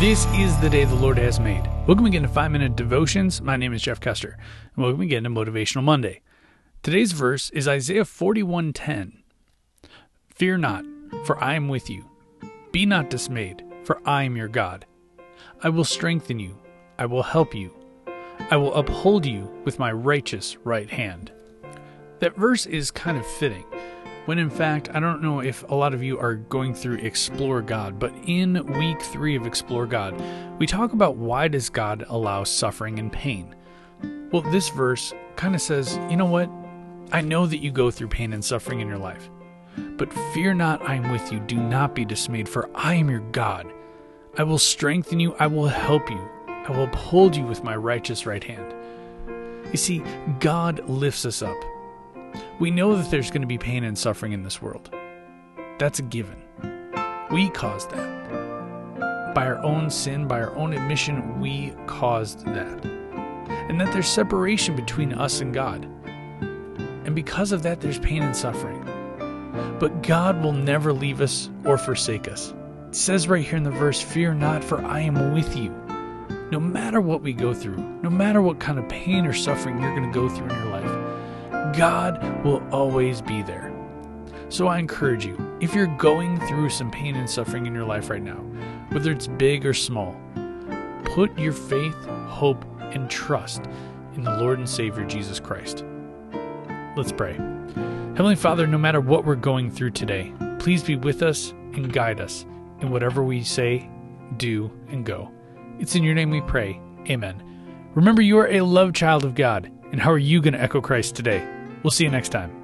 This is the day the Lord has made. Welcome again to 5 Minute Devotions. My name is Jeff Custer, and welcome again to Motivational Monday. Today's verse is Isaiah 41:10. Fear not, for I am with you. Be not dismayed, for I am your God. I will strengthen you. I will help you. I will uphold you with my righteous right hand. That verse is kind of fitting when in fact, I don't know if a lot of you are going through Explore God, but in week three of Explore God, we talk about why does God allow suffering and pain? Well, this verse kind of says, you know what? I know that you go through pain and suffering in your life, but fear not, I am with you. Do not be dismayed, for I am your God. I will strengthen you, I will help you, I will uphold you with my righteous right hand. You see, God lifts us up. We know that there's going to be pain and suffering in this world. That's a given. We caused that. By our own sin, by our own admission, we caused that. And that there's separation between us and God. And because of that, there's pain and suffering. But God will never leave us or forsake us. It says right here in the verse, Fear not, for I am with you. No matter what we go through, no matter what kind of pain or suffering you're going to go through in your life, God will always be there. So I encourage you, if you're going through some pain and suffering in your life right now, whether it's big or small, put your faith, hope, and trust in the Lord and Savior Jesus Christ. Let's pray. Heavenly Father, no matter what we're going through today, please be with us and guide us in whatever we say, do, and go. It's in your name we pray. Amen. Remember, you are a loved child of God, and how are you going to echo Christ today? We'll see you next time.